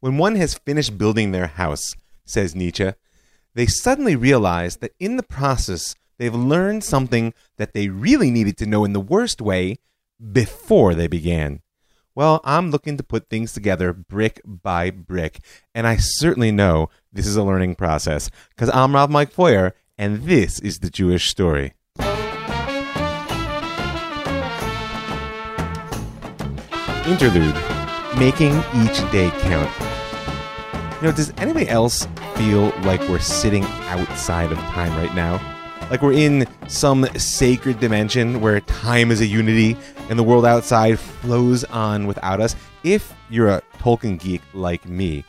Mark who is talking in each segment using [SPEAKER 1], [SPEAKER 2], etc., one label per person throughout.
[SPEAKER 1] When one has finished building their house, says Nietzsche, they suddenly realize that in the process they've learned something that they really needed to know in the worst way before they began. Well, I'm looking to put things together brick by brick, and I certainly know this is a learning process because I'm Rav Mike Feuer, and this is the Jewish story. Interlude Making Each Day Count. You know, does anybody else feel like we're sitting outside of time right now? Like we're in some sacred dimension where time is a unity and the world outside flows on without us? If you're a Tolkien geek like me,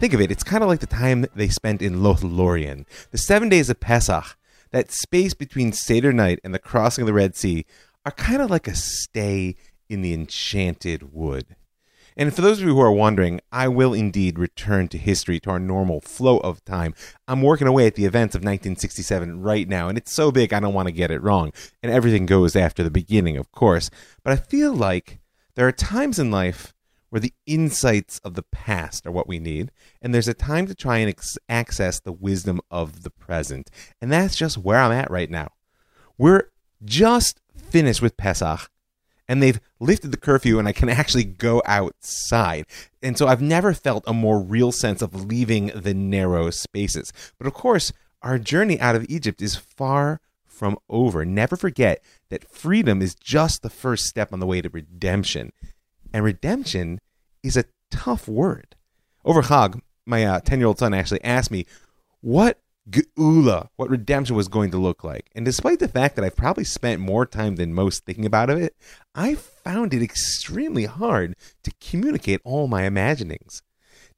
[SPEAKER 1] think of it, it's kind of like the time they spent in Lothlorien. The seven days of Pesach, that space between Seder night and the crossing of the Red Sea, are kind of like a stay in the enchanted wood. And for those of you who are wondering, I will indeed return to history, to our normal flow of time. I'm working away at the events of 1967 right now, and it's so big I don't want to get it wrong. And everything goes after the beginning, of course. But I feel like there are times in life where the insights of the past are what we need, and there's a time to try and ex- access the wisdom of the present. And that's just where I'm at right now. We're just finished with Pesach and they've lifted the curfew and I can actually go outside. And so I've never felt a more real sense of leaving the narrow spaces. But of course, our journey out of Egypt is far from over. Never forget that freedom is just the first step on the way to redemption. And redemption is a tough word. Over Chag, my 10 uh, year old son actually asked me, What Geula, what redemption was going to look like. And despite the fact that I've probably spent more time than most thinking about it, I found it extremely hard to communicate all my imaginings.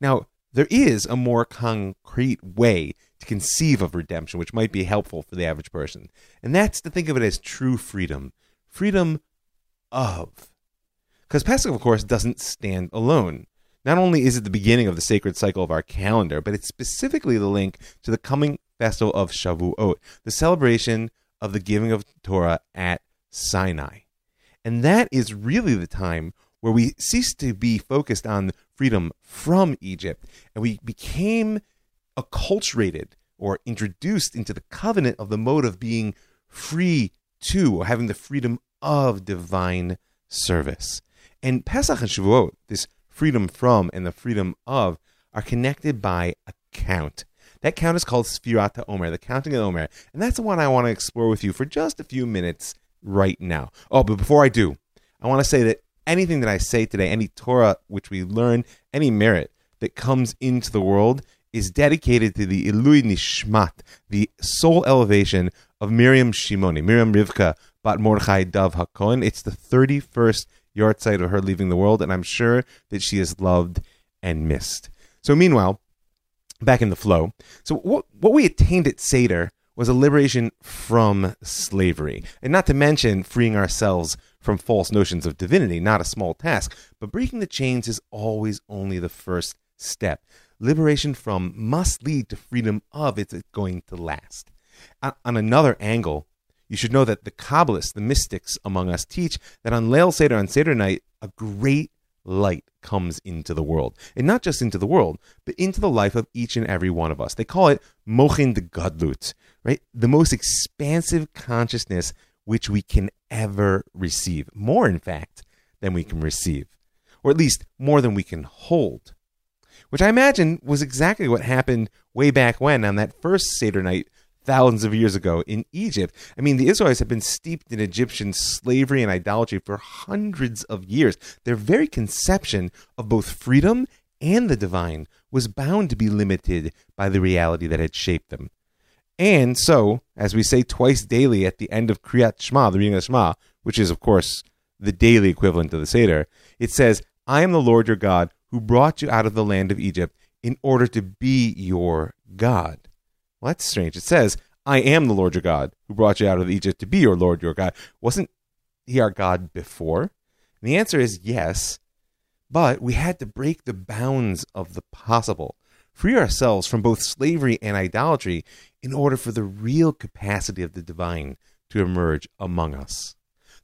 [SPEAKER 1] Now, there is a more concrete way to conceive of redemption, which might be helpful for the average person. And that's to think of it as true freedom. Freedom of. Because Pesach, of course, doesn't stand alone. Not only is it the beginning of the sacred cycle of our calendar, but it's specifically the link to the coming festival of Shavuot, the celebration of the giving of Torah at Sinai. And that is really the time where we cease to be focused on freedom from Egypt and we became acculturated or introduced into the covenant of the mode of being free to or having the freedom of divine service. And Pesach and Shavuot, this freedom from and the freedom of are connected by a count. That count is called Sfirat Omer, the counting of Omer, and that's the one I want to explore with you for just a few minutes right now. Oh, but before I do, I want to say that anything that I say today, any Torah which we learn, any merit that comes into the world is dedicated to the Ilui Nishmat, the soul elevation of Miriam Shimoni, Miriam Rivka, Bat Mordechai Dov HaKohen. It's the 31st yahrzeit of her leaving the world, and I'm sure that she is loved and missed. So, meanwhile, back in the flow. So, what, what we attained at Seder was a liberation from slavery, and not to mention freeing ourselves from false notions of divinity, not a small task. But breaking the chains is always only the first step. Liberation from must lead to freedom of, it's going to last. On another angle, you should know that the Kabbalists, the mystics among us, teach that on Leil Seder, on Seder night, a great light comes into the world. And not just into the world, but into the life of each and every one of us. They call it Mochin de Gadlut, right? The most expansive consciousness which we can ever receive. More, in fact, than we can receive. Or at least more than we can hold. Which I imagine was exactly what happened way back when on that first Seder night thousands of years ago in Egypt. I mean, the Israelites have been steeped in Egyptian slavery and idolatry for hundreds of years. Their very conception of both freedom and the divine was bound to be limited by the reality that had shaped them. And so, as we say twice daily at the end of Kriyat Shema, the reading of Shema, which is, of course, the daily equivalent of the Seder, it says, I am the Lord your God who brought you out of the land of Egypt in order to be your God. Well, that's strange. It says, I am the Lord your God who brought you out of Egypt to be your Lord your God. Wasn't he our God before? And the answer is yes, but we had to break the bounds of the possible, free ourselves from both slavery and idolatry in order for the real capacity of the divine to emerge among us.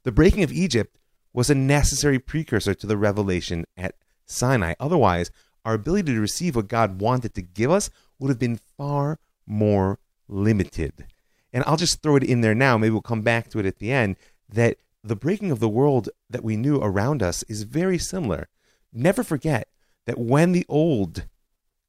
[SPEAKER 1] The breaking of Egypt was a necessary precursor to the revelation at Sinai. Otherwise, our ability to receive what God wanted to give us would have been far more limited. And I'll just throw it in there now. Maybe we'll come back to it at the end. That the breaking of the world that we knew around us is very similar. Never forget that when the old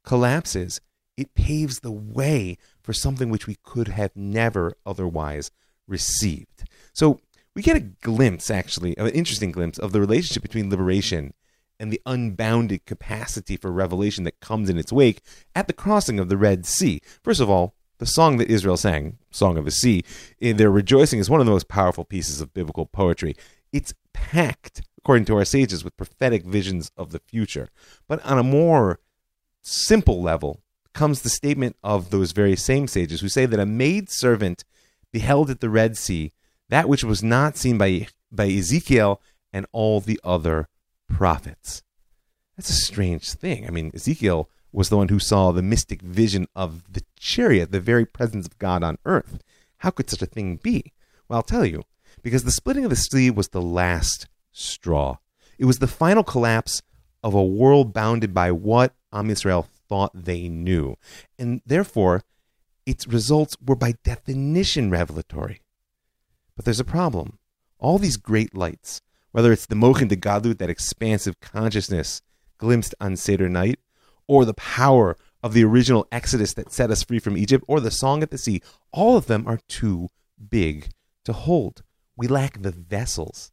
[SPEAKER 1] collapses, it paves the way for something which we could have never otherwise received. So we get a glimpse, actually, an interesting glimpse of the relationship between liberation and the unbounded capacity for revelation that comes in its wake at the crossing of the Red Sea. First of all, the song that Israel sang, Song of the Sea, eh, in their rejoicing is one of the most powerful pieces of biblical poetry. It's packed, according to our sages, with prophetic visions of the future. But on a more simple level comes the statement of those very same sages who say that a maid servant beheld at the Red Sea that which was not seen by, by Ezekiel and all the other prophets. That's a strange thing. I mean, Ezekiel was the one who saw the mystic vision of the chariot, the very presence of God on earth. How could such a thing be? Well, I'll tell you, because the splitting of the sea was the last straw. It was the final collapse of a world bounded by what Am Yisrael thought they knew. And therefore, its results were by definition revelatory. But there's a problem. All these great lights, whether it's the Mochin de Gadlut, that expansive consciousness glimpsed on Seder night, or the power of the original Exodus that set us free from Egypt, or the Song at the Sea, all of them are too big to hold. We lack the vessels.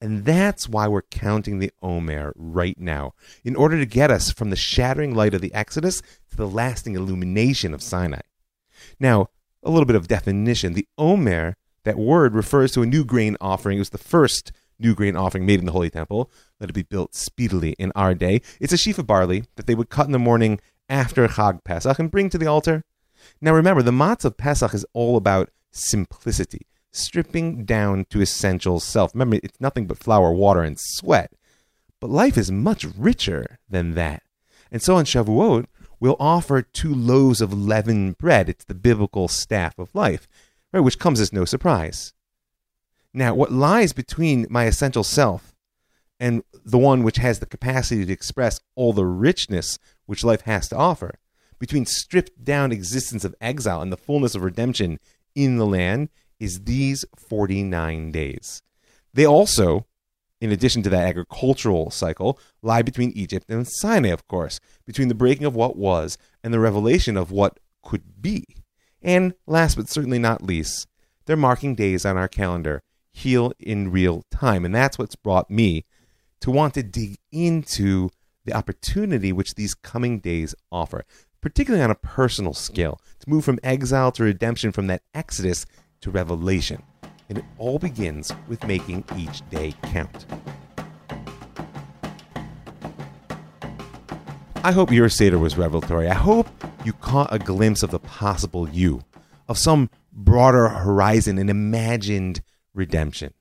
[SPEAKER 1] And that's why we're counting the Omer right now, in order to get us from the shattering light of the Exodus to the lasting illumination of Sinai. Now, a little bit of definition. The Omer that word refers to a new grain offering. It was the first new grain offering made in the Holy Temple. Let it be built speedily in our day. It's a sheaf of barley that they would cut in the morning after Chag Pesach and bring to the altar. Now remember, the matzah of Pesach is all about simplicity, stripping down to essential self. Remember, it's nothing but flour, water, and sweat. But life is much richer than that. And so on Shavuot, we'll offer two loaves of leavened bread. It's the biblical staff of life right, which comes as no surprise. Now, what lies between my essential self and the one which has the capacity to express all the richness which life has to offer, between stripped down existence of exile and the fullness of redemption in the land, is these 49 days. They also, in addition to that agricultural cycle, lie between Egypt and Sinai, of course, between the breaking of what was and the revelation of what could be. And last but certainly not least, they're marking days on our calendar, heal in real time. And that's what's brought me to want to dig into the opportunity which these coming days offer, particularly on a personal scale, to move from exile to redemption, from that exodus to revelation. And it all begins with making each day count. I hope your Seder was revelatory. I hope you caught a glimpse of the possible you, of some broader horizon and imagined redemption.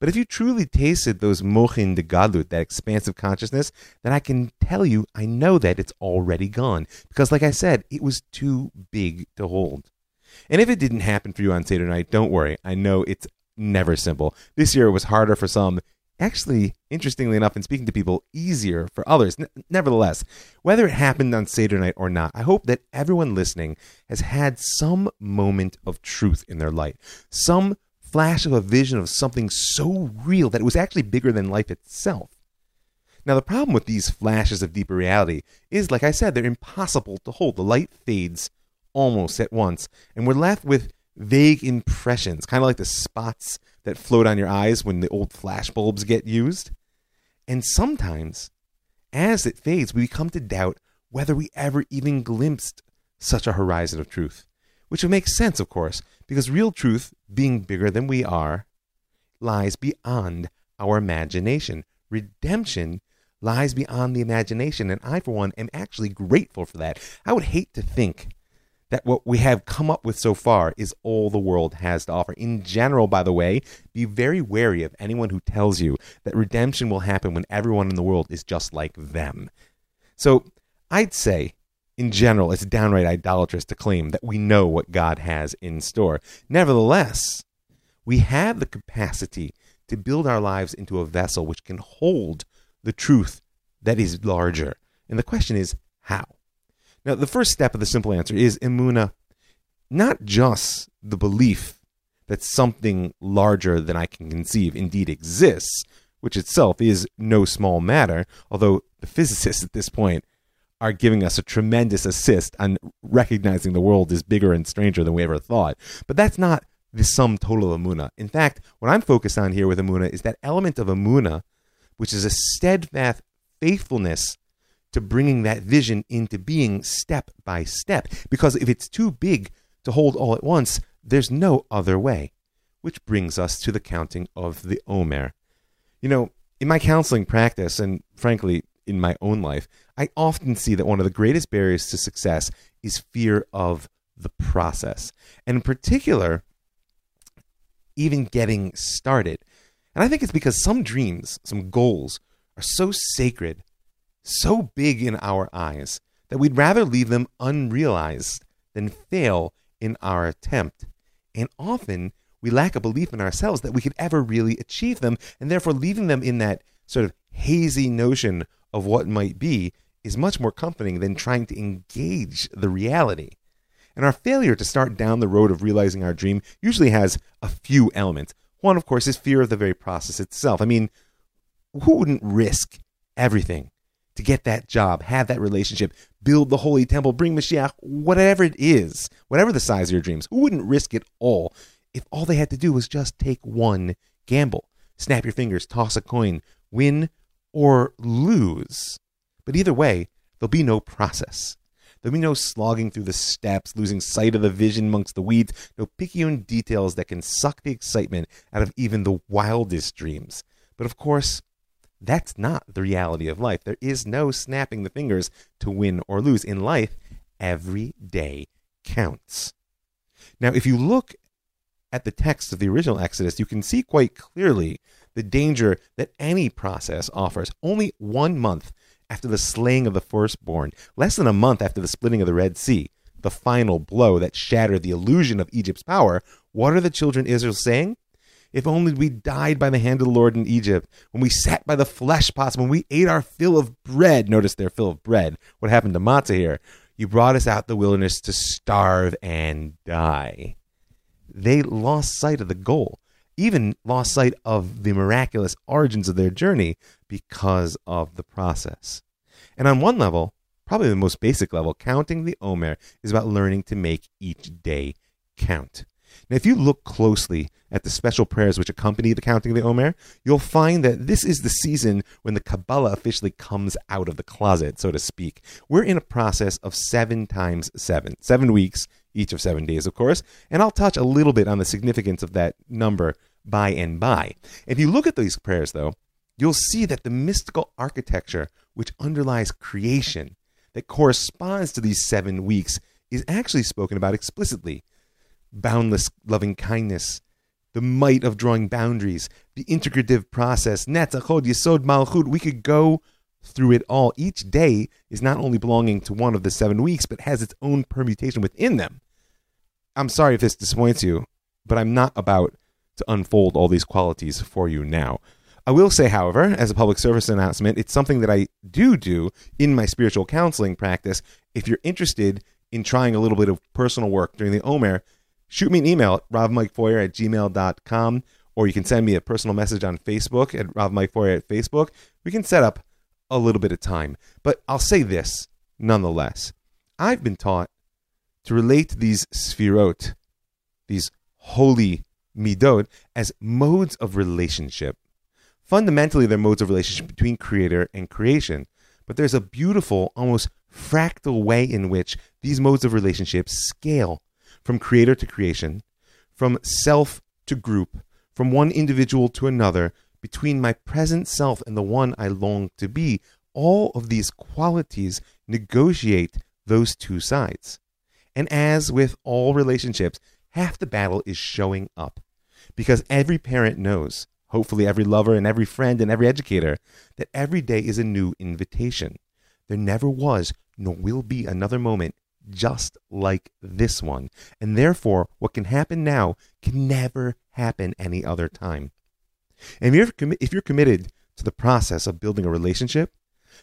[SPEAKER 1] But if you truly tasted those mochin de gadlut, that expansive consciousness, then I can tell you, I know that it's already gone. Because, like I said, it was too big to hold. And if it didn't happen for you on Saturday night, don't worry. I know it's never simple. This year it was harder for some actually, interestingly enough, in speaking to people, easier for others. N- nevertheless, whether it happened on Seder night or not, I hope that everyone listening has had some moment of truth in their life, some flash of a vision of something so real that it was actually bigger than life itself. Now, the problem with these flashes of deeper reality is, like I said, they're impossible to hold. The light fades almost at once, and we're left with vague impressions, kind of like the spots that float on your eyes when the old flash bulbs get used. And sometimes, as it fades, we come to doubt whether we ever even glimpsed such a horizon of truth. Which would make sense, of course, because real truth, being bigger than we are, lies beyond our imagination. Redemption lies beyond the imagination, and I, for one, am actually grateful for that. I would hate to think that what we have come up with so far is all the world has to offer. In general, by the way, be very wary of anyone who tells you that redemption will happen when everyone in the world is just like them. So I'd say, in general, it's downright idolatrous to claim that we know what God has in store. Nevertheless, we have the capacity to build our lives into a vessel which can hold the truth that is larger And the question is, how? Now, the first step of the simple answer is emuna, not just the belief that something larger than I can conceive indeed exists, which itself is no small matter, although the physicists at this point are giving us a tremendous assist on recognizing the world is bigger and stranger than we ever thought. But that's not the sum total of emuna. In fact, what I'm focused on here with emuna is that element of emuna, which is a steadfast faithfulness to bringing that vision into being step by step. Because if it's too big to hold all at once, there's no other way. Which brings us to the counting of the Omer. You know, in my counseling practice, and frankly, in my own life, I often see that one of the greatest barriers to success is fear of the process. And in particular, even getting started. And I think it's because some dreams, some goals, are so sacred, so big in our eyes, that we'd rather leave them unrealized than fail in our attempt. And often we lack a belief in ourselves that we could ever really achieve them, and therefore leaving them in that sort of hazy notion of what might be is much more comforting than trying to engage the reality. And our failure to start down the road of realizing our dream usually has a few elements. One, of course, is fear of the very process itself. I mean, who wouldn't risk everything to get that job, have that relationship, build the holy temple, bring Mashiach, whatever it is, whatever the size of your dreams? Who wouldn't risk it all if all they had to do was just take one gamble? Snap your fingers, toss a coin, win or lose. But either way, there'll be no process. There'll be no slogging through the steps, losing sight of the vision amongst the weeds, no picayune details that can suck the excitement out of even the wildest dreams. But of course, that's not the reality of life. There is no snapping the fingers to win or lose. In life, every day counts. Now, if you look at the text of the original Exodus, you can see quite clearly the danger that any process offers. Only one month after the slaying of the firstborn, less than a month after the splitting of the Red Sea, the final blow that shattered the illusion of Egypt's power, what are the children Israel saying? If only we died by the hand of the Lord in Egypt, when we sat by the flesh pots, when we ate our fill of bread. Notice their fill of bread. What happened to matzah here? You brought us out the wilderness to starve and die. They lost sight of the goal, even lost sight of the miraculous origins of their journey because of the process. And on one level, probably the most basic level, counting the Omer is about learning to make each day count. Now, if you look closely at the special prayers which accompany the counting of the Omer, you'll find that this is the season when the Kabbalah officially comes out of the closet, so to speak. We're in a process of seven times seven, seven weeks, each of seven days, of course, and I'll touch a little bit on the significance of that number by and by. If you look at these prayers, though, you'll see that the mystical architecture which underlies creation that corresponds to these seven weeks is actually spoken about explicitly. Boundless loving kindness, the might of drawing boundaries, the integrative process, Netzach Hod, Yesod, Malchut. We could go through it all. Each day is not only belonging to one of the seven weeks, but has its own permutation within them. I'm sorry if this disappoints you, but I'm not about to unfold all these qualities for you now. I will say, however, as a public service announcement, it's something that I do do in my spiritual counseling practice. If you're interested in trying a little bit of personal work during the Omer, shoot me an email at ravmikefeuer at gmail.com, or you can send me a personal message on Facebook at ravmikefeuer at Facebook. We can set up a little bit of time. But I'll say this nonetheless. I've been taught to relate these sfirot, these holy midot, as modes of relationship. Fundamentally, they're modes of relationship between creator and creation, but there's a beautiful, almost fractal way in which these modes of relationship scale from creator to creation, from self to group, from one individual to another, between my present self and the one I long to be. All of these qualities negotiate those two sides. And as with all relationships, half the battle is showing up. Because every parent knows hopefully every lover and every friend and every educator, that every day is a new invitation. There never was, nor will be another moment just like this one. And therefore, what can happen now can never happen any other time. And if you're, if you're committed to the process of building a relationship,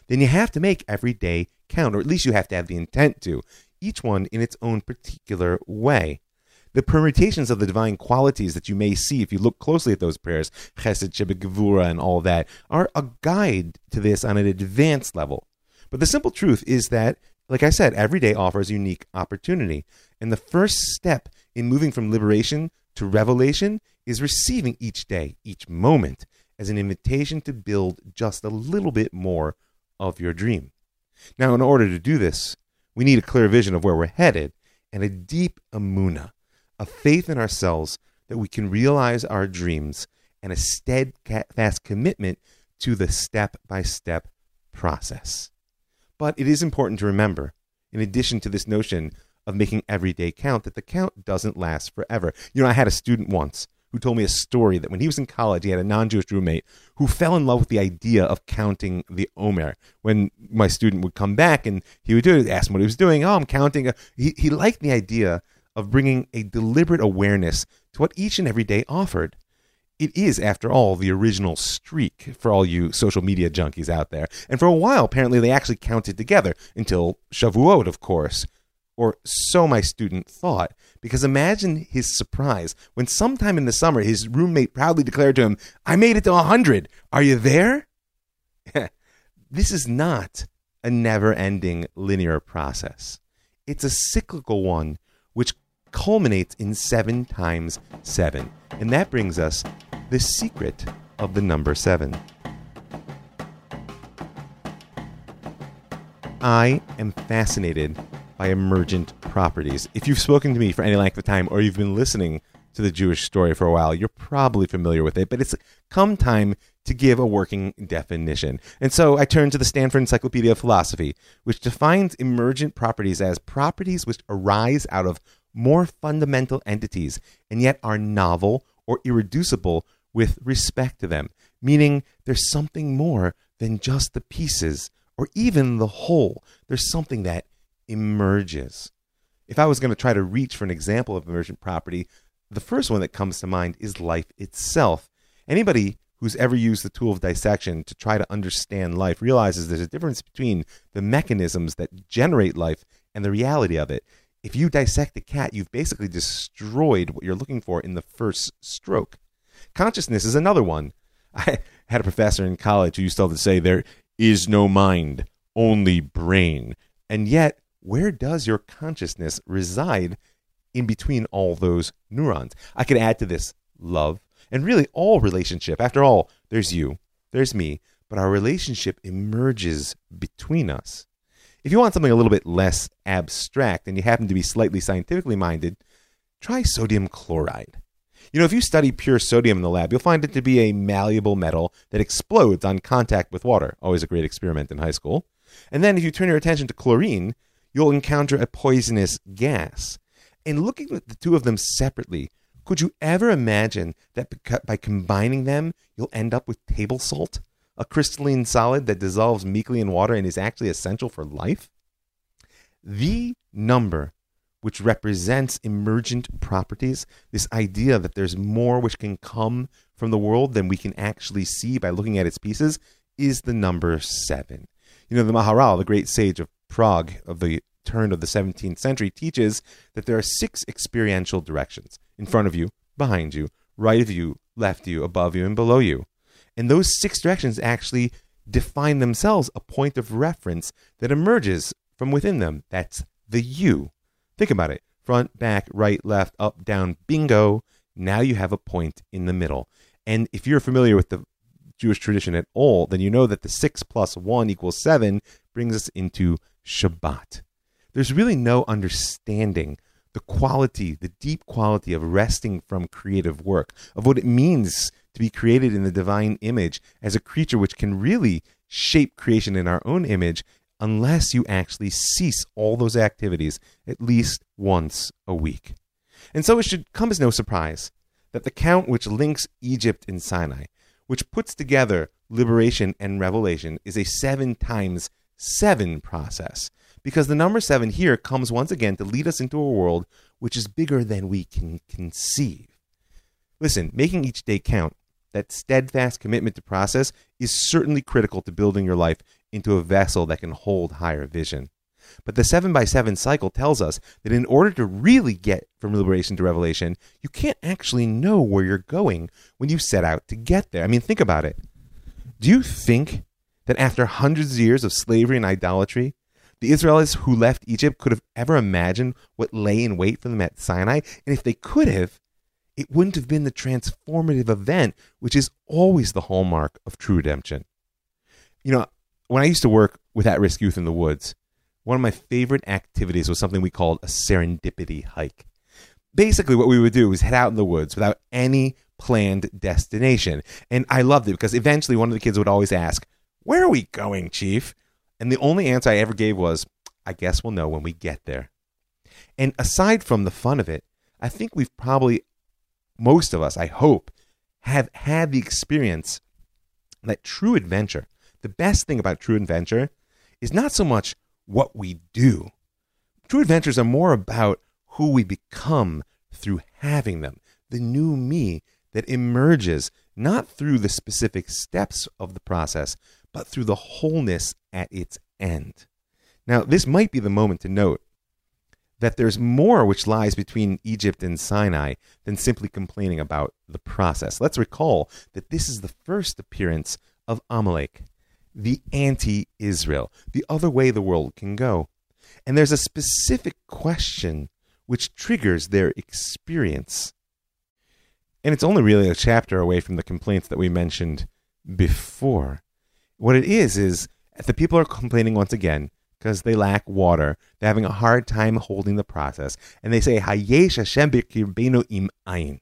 [SPEAKER 1] then you have to make every day count, or at least you have to have the intent to, each one in its own particular way. The permutations of the divine qualities that you may see if you look closely at those prayers, chesed, gevura, and all that, are a guide to this on an advanced level. But the simple truth is that, like I said, every day offers unique opportunity. And the first step in moving from liberation to revelation is receiving each day, each moment, as an invitation to build just a little bit more of your dream. Now, in order to do this, we need a clear vision of where we're headed and a deep emuna, a faith in ourselves that we can realize our dreams and a steadfast commitment to the step by step process. But it is important to remember, in addition to this notion of making every day count, that the count doesn't last forever. You know, I had a student once who told me a story that when he was in college, he had a non Jewish roommate who fell in love with the idea of counting the Omer. When my student would come back and he would do it, ask him what he was doing. Oh, I'm counting. He, he liked the idea of bringing a deliberate awareness to what each and every day offered. It is, after all, the original streak for all you social media junkies out there. And for a while, apparently, they actually counted together until Shavuot, of course. Or so my student thought. Because imagine his surprise when sometime in the summer his roommate proudly declared to him, I made it to 100. Are you there? this is not a never ending linear process. It's a cyclical one which culminates in seven times seven. And that brings us the secret of the number seven. I am fascinated by emergent properties. If you've spoken to me for any length of time or you've been listening to the Jewish story for a while, you're probably familiar with it, but it's come time to give a working definition. And so I turn to the Stanford Encyclopedia of Philosophy, which defines emergent properties as properties which arise out of more fundamental entities and yet are novel or irreducible with respect to them, meaning there's something more than just the pieces or even the whole. There's something that emerges. If I was going to try to reach for an example of emergent property, the first one that comes to mind is life itself. Anybody who's ever used the tool of dissection to try to understand life realizes there's a difference between the mechanisms that generate life and the reality of it. If you dissect a cat, you've basically destroyed what you're looking for in the first stroke. Consciousness is another one. I had a professor in college who used to say there is no mind, only brain. And yet, where does your consciousness reside in between all those neurons? I could add to this love and really all relationship. After all, there's you, there's me, but our relationship emerges between us. If you want something a little bit less abstract and you happen to be slightly scientifically minded, try sodium chloride. You know, if you study pure sodium in the lab, you'll find it to be a malleable metal that explodes on contact with water. Always a great experiment in high school. And then if you turn your attention to chlorine, you'll encounter a poisonous gas. And looking at the two of them separately, could you ever imagine that by combining them, you'll end up with table salt, a crystalline solid that dissolves meekly in water and is actually essential for life? The number which represents emergent properties, this idea that there's more which can come from the world than we can actually see by looking at its pieces, is the number seven. You know, the Maharal, the great sage of Prague of the turn of the 17th century, teaches that there are six experiential directions in front of you, behind you, right of you, left of you, above you, and below you. And those six directions actually define themselves a point of reference that emerges from within them. That's the you. Think about it front, back, right, left, up, down, bingo. Now you have a point in the middle. And if you're familiar with the Jewish tradition at all, then you know that the 6 plus 1 equals 7 brings us into Shabbat. There's really no understanding the quality, the deep quality of resting from creative work, of what it means to be created in the divine image as a creature which can really shape creation in our own image unless you actually cease all those activities at least once a week. And so it should come as no surprise that the count which links Egypt and Sinai which puts together liberation and revelation, is a seven times seven process. Because the number seven here comes once again to lead us into a world which is bigger than we can conceive. Listen, making each day count, that steadfast commitment to process, is certainly critical to building your life into a vessel that can hold higher vision. But the 7 by 7 cycle tells us that in order to really get from liberation to revelation, you can't actually know where you're going when you set out to get there. I mean, think about it. Do you think that after hundreds of years of slavery and idolatry, the Israelites who left Egypt could have ever imagined what lay in wait for them at Sinai? And if they could have, it wouldn't have been the transformative event, which is always the hallmark of true redemption. You know, when I used to work with at risk youth in the woods, one of my favorite activities was something we called a serendipity hike. Basically, what we would do was head out in the woods without any planned destination. And I loved it because eventually one of the kids would always ask, Where are we going, Chief? And the only answer I ever gave was, I guess we'll know when we get there. And aside from the fun of it, I think we've probably, most of us, I hope, have had the experience that true adventure, the best thing about true adventure, is not so much what we do. True adventures are more about who we become through having them, the new me that emerges not through the specific steps of the process, but through the wholeness at its end. Now, this might be the moment to note that there's more which lies between Egypt and Sinai than simply complaining about the process. Let's recall that this is the first appearance of Amalek, the anti Israel, the other way the world can go. And there's a specific question which triggers their experience. And it's only really a chapter away from the complaints that we mentioned before. What it is, is the people are complaining once again because they lack water. They're having a hard time holding the process. And they say, Hayesh Hashem im ayin.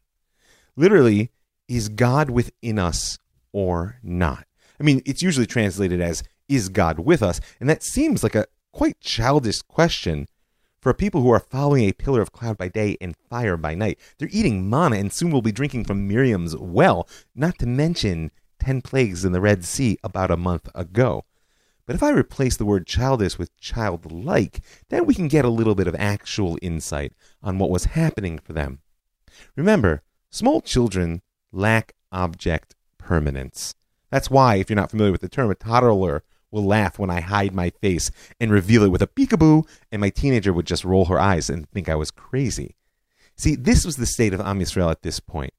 [SPEAKER 1] Literally, is God within us or not? I mean, it's usually translated as, Is God with us? And that seems like a quite childish question for people who are following a pillar of cloud by day and fire by night. They're eating manna and soon will be drinking from Miriam's well, not to mention 10 plagues in the Red Sea about a month ago. But if I replace the word childish with childlike, then we can get a little bit of actual insight on what was happening for them. Remember, small children lack object permanence. That's why, if you're not familiar with the term, a toddler will laugh when I hide my face and reveal it with a peekaboo, and my teenager would just roll her eyes and think I was crazy. See, this was the state of Am Yisrael at this point.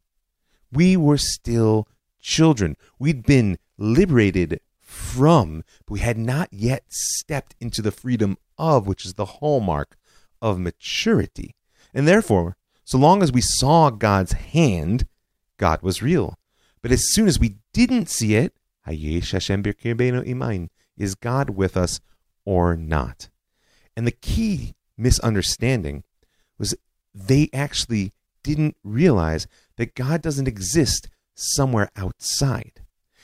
[SPEAKER 1] We were still children. We'd been liberated from, but we had not yet stepped into the freedom of, which is the hallmark of maturity. And therefore, so long as we saw God's hand, God was real. But as soon as we didn't see it, is God with us or not? And the key misunderstanding was they actually didn't realize that God doesn't exist somewhere outside.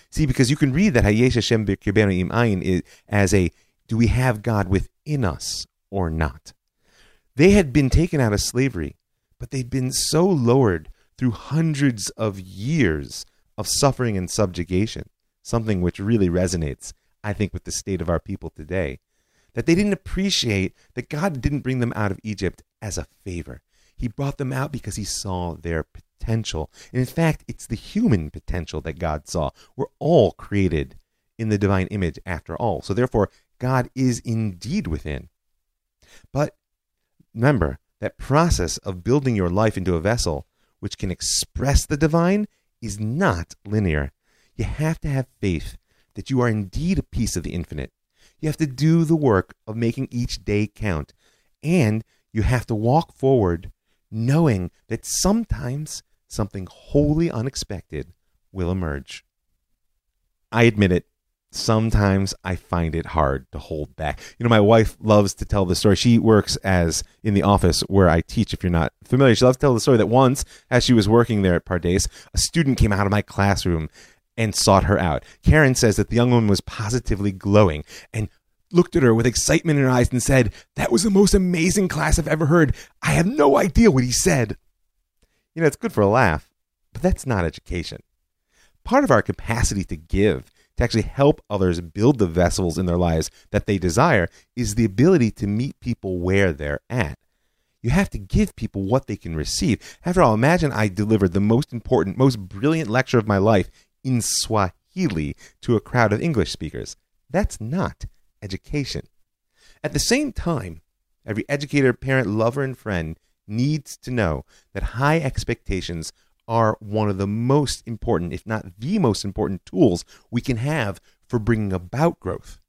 [SPEAKER 1] See, because you can read that Hayesh Hashem im as a do we have God within us or not? They had been taken out of slavery, but they'd been so lowered through hundreds of years of suffering and subjugation, something which really resonates, I think, with the state of our people today. That they didn't appreciate that God didn't bring them out of Egypt as a favor. He brought them out because he saw their potential. And in fact, it's the human potential that God saw. We're all created in the divine image after all. So therefore, God is indeed within. But remember, that process of building your life into a vessel which can express the divine is not linear. You have to have faith that you are indeed a piece of the infinite. You have to do the work of making each day count. And you have to walk forward knowing that sometimes something wholly unexpected will emerge. I admit it, sometimes I find it hard to hold back. You know, my wife loves to tell the story. She works as in the office where I teach. If you're not familiar, she loves to tell the story that once, as she was working there at Pardes, a student came out of my classroom and sought her out. Karen says that the young woman was positively glowing and looked at her with excitement in her eyes and said, That was the most amazing class I've ever heard. I have no idea what he said. You know, it's good for a laugh, but that's not education. Part of our capacity to give to actually help others build the vessels in their lives that they desire is the ability to meet people where they're at. You have to give people what they can receive. After all, imagine I delivered the most important, most brilliant lecture of my life in Swahili to a crowd of English speakers. That's not education. At the same time, every educator, parent, lover, and friend needs to know that high expectations are one of the most important, if not the most important tools we can have for bringing about growth.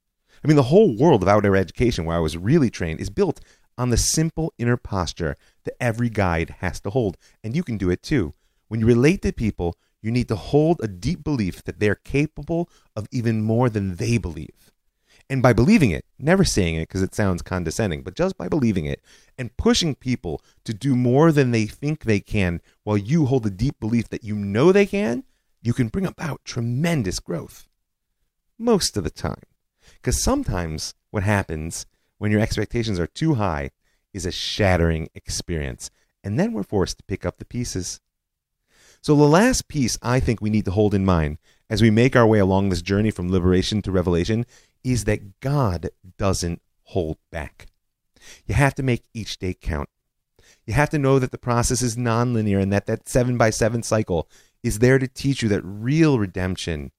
[SPEAKER 1] I mean, the whole world of outdoor education, where I was really trained, is built on the simple inner posture that every guide has to hold. And you can do it too. When you relate to people, you need to hold a deep belief that they're capable of even more than they believe. And by believing it, never saying it because it sounds condescending, but just by believing it and pushing people to do more than they think they can while you hold a deep belief that you know they can, you can bring about tremendous growth. Most of the time. Because sometimes what happens when your expectations are too high is a shattering experience. And then we're forced to pick up the pieces. So, the last piece I think we need to hold in mind as we make our way along this journey from liberation to revelation is that God doesn't hold back. You have to make each day count. You have to know that the process is nonlinear and that that seven by seven cycle is there to teach you that real redemption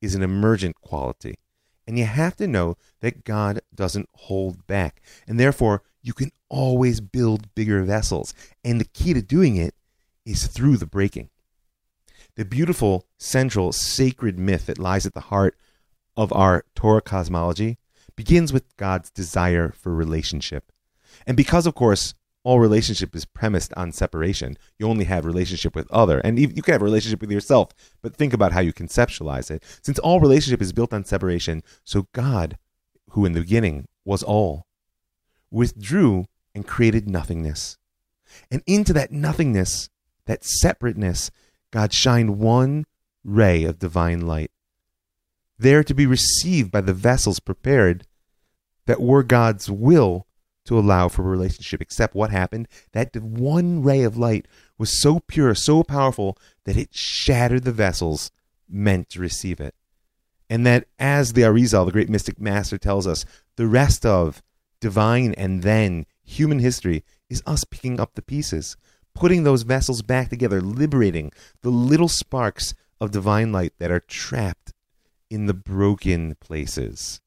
[SPEAKER 1] is an emergent quality. And you have to know that God doesn't hold back. And therefore, you can always build bigger vessels. And the key to doing it is through the breaking. The beautiful, central, sacred myth that lies at the heart of our Torah cosmology begins with God's desire for relationship. And because, of course, all relationship is premised on separation. You only have relationship with other, and you can have a relationship with yourself. But think about how you conceptualize it. Since all relationship is built on separation, so God, who in the beginning was all, withdrew and created nothingness. And into that nothingness, that separateness, God shined one ray of divine light, there to be received by the vessels prepared that were God's will to allow for a relationship. Except what happened? That one ray of light was so pure, so powerful, that it shattered the vessels meant to receive it. And that, as the Arizal, the great mystic master, tells us, the rest of divine and then human history is us picking up the pieces, putting those vessels back together, liberating the little sparks of divine light that are trapped in the broken places.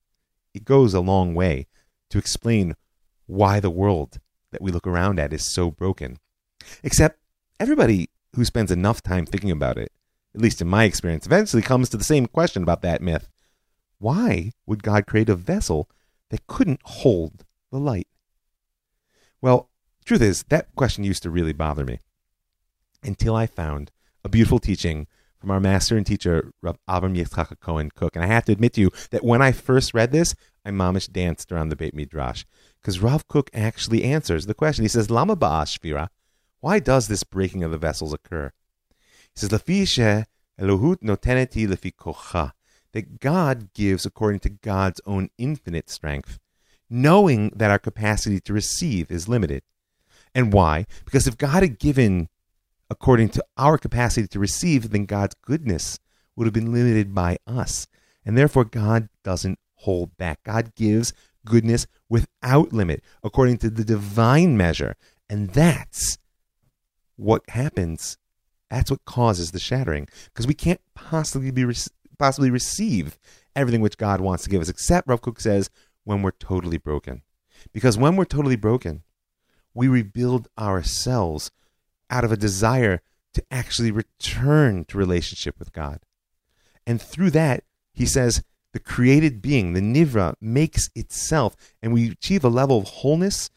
[SPEAKER 1] It goes a long way to explain why the world that we look around at is so broken. Except everybody who spends enough time thinking about it, at least in my experience, eventually comes to the same question about that myth. Why would God create a vessel that couldn't hold the light? Well, truth is, that question used to really bother me until I found a beautiful teaching from our master and teacher, Rav Avram Yitzchak Cohen Kook. And I have to admit to you that when I first read this, I mamish danced around the Beit Midrash because Rav Kook actually answers the question. He says, Lama ba'ashvira? Why does this breaking of the vessels occur? He says, Lafi Elohut noteneti lefi kocha. That God gives according to God's own infinite strength, knowing that our capacity to receive is limited. And why? Because if God had given according to our capacity to receive, then God's goodness would have been limited by us. And therefore, God doesn't hold back. God gives goodness without limit, according to the divine measure. And that's what happens. That's what causes the shattering. Because we can't possibly be possibly receive everything which God wants to give us, except Rav Kook says, when we're totally broken. Because when we're totally broken, we rebuild ourselves out of a desire to actually return to relationship with God. And through that, he says, the created being, the Nivra, makes itself, and we achieve a level of wholeness,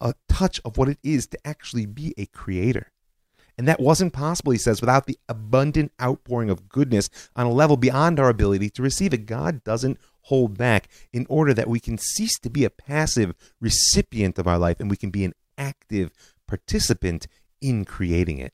[SPEAKER 1] a touch of what it is to actually be a creator. And that wasn't possible, he says, without the abundant outpouring of goodness on a level beyond our ability to receive it. God doesn't hold back in order that we can cease to be a passive recipient of our life and we can be an active participant in creating it.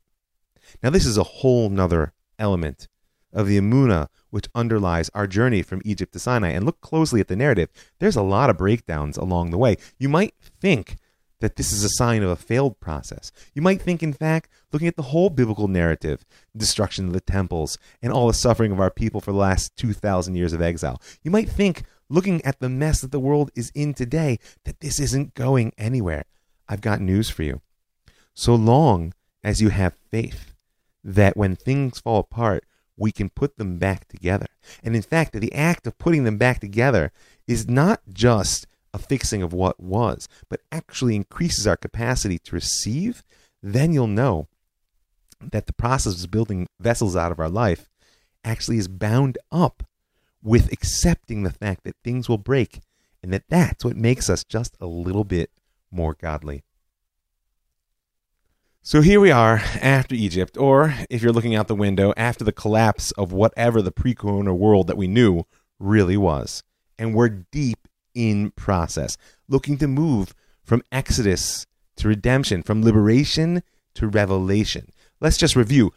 [SPEAKER 1] Now, this is a whole nother element of the emuna which underlies our journey from Egypt to Sinai. And look closely at the narrative. There's a lot of breakdowns along the way. You might think that this is a sign of a failed process. You might think, in fact, looking at the whole biblical narrative, destruction of the temples, and all the suffering of our people for the last 2,000 years of exile, you might think, looking at the mess that the world is in today, that this isn't going anywhere. I've got news for you so long as you have faith that when things fall apart, we can put them back together. And in fact, the act of putting them back together is not just a fixing of what was, but actually increases our capacity to receive. Then you'll know that the process of building vessels out of our life actually is bound up with accepting the fact that things will break and that that's what makes us just a little bit more godly. So here we are after Egypt, or if you're looking out the window, after the collapse of whatever the pre corona world that we knew really was. And we're deep in process, looking to move from Exodus to redemption, from liberation to revelation. Let's just review.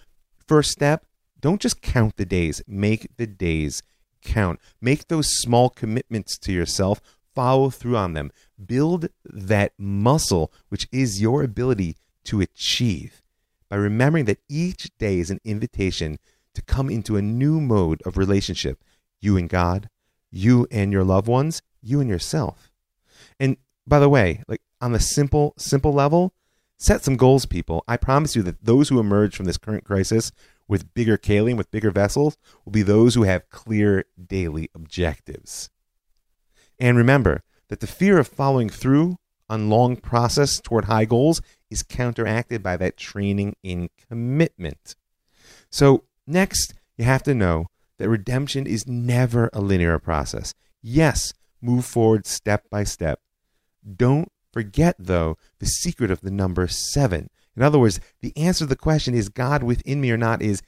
[SPEAKER 1] First step don't just count the days, make the days count. Make those small commitments to yourself, follow through on them. Build that muscle, which is your ability to achieve by remembering that each day is an invitation to come into a new mode of relationship you and God, you and your loved ones, you and yourself. And by the way, like on the simple, simple level, set some goals, people. I promise you that those who emerge from this current crisis with bigger kalim, with bigger vessels, will be those who have clear daily objectives. And remember that the fear of following through on long process toward high goals is counteracted by that training in commitment. So, next, you have to know that redemption is never a linear process. Yes, move forward step by step. Don't forget, though, the secret of the number seven. In other words, the answer to the question, is God within me or not, is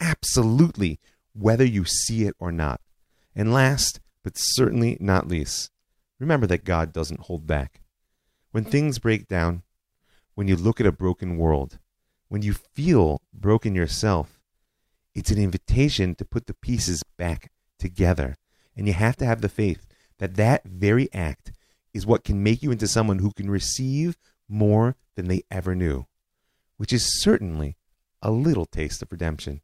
[SPEAKER 1] absolutely whether you see it or not. And last, but certainly not least, remember that God doesn't hold back. When things break down, when you look at a broken world, when you feel broken yourself, it's an invitation to put the pieces back together. And you have to have the faith that that very act is what can make you into someone who can receive more than they ever knew, which is certainly a little taste of redemption.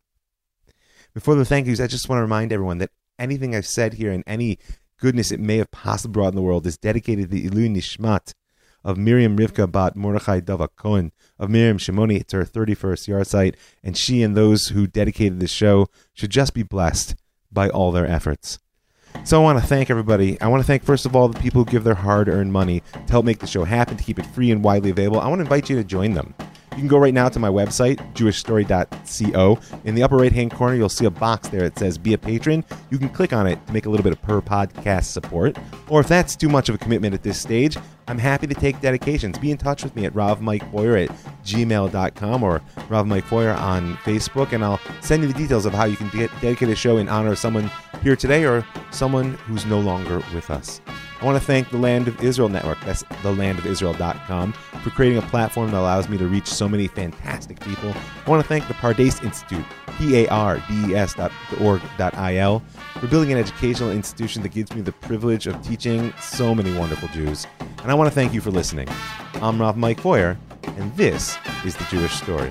[SPEAKER 1] Before the thank yous, I just want to remind everyone that anything I've said here and any goodness it may have possibly brought in the world is dedicated to Ilu Nishmat of Miriam Rivka Bat Mordechai Dava Cohen, of Miriam Shimoni. It's her 31st yahrzeit, and she and those who dedicated this show should just be blessed by all their efforts. So I want to thank everybody. I want to thank, first of all, the people who give their hard earned money to help make the show happen, to keep it free and widely available. I want to invite you to join them. You can go right now to my website, jewishstory.co. In the upper right hand corner, you'll see a box there that says Be a Patron. You can click on it to make a little bit of per podcast support. Or if that's too much of a commitment at this stage, I'm happy to take dedications. Be in touch with me at ravmikefeuer at gmail.com or Rav Mike Feuer on Facebook, and I'll send you the details of how you can de- dedicate a show in honor of someone here today or someone who's no longer with us. I want to thank the Land of Israel Network, that's thelandofisrael.com, for creating a platform that allows me to reach so many fantastic people. I want to thank the Pardes Institute, P-A-R-D-E-S dot org dot I-L, for building an educational institution that gives me the privilege of teaching so many wonderful Jews. And I want to thank you for listening. I'm Rav Mike Feuer, and this is The Jewish Story.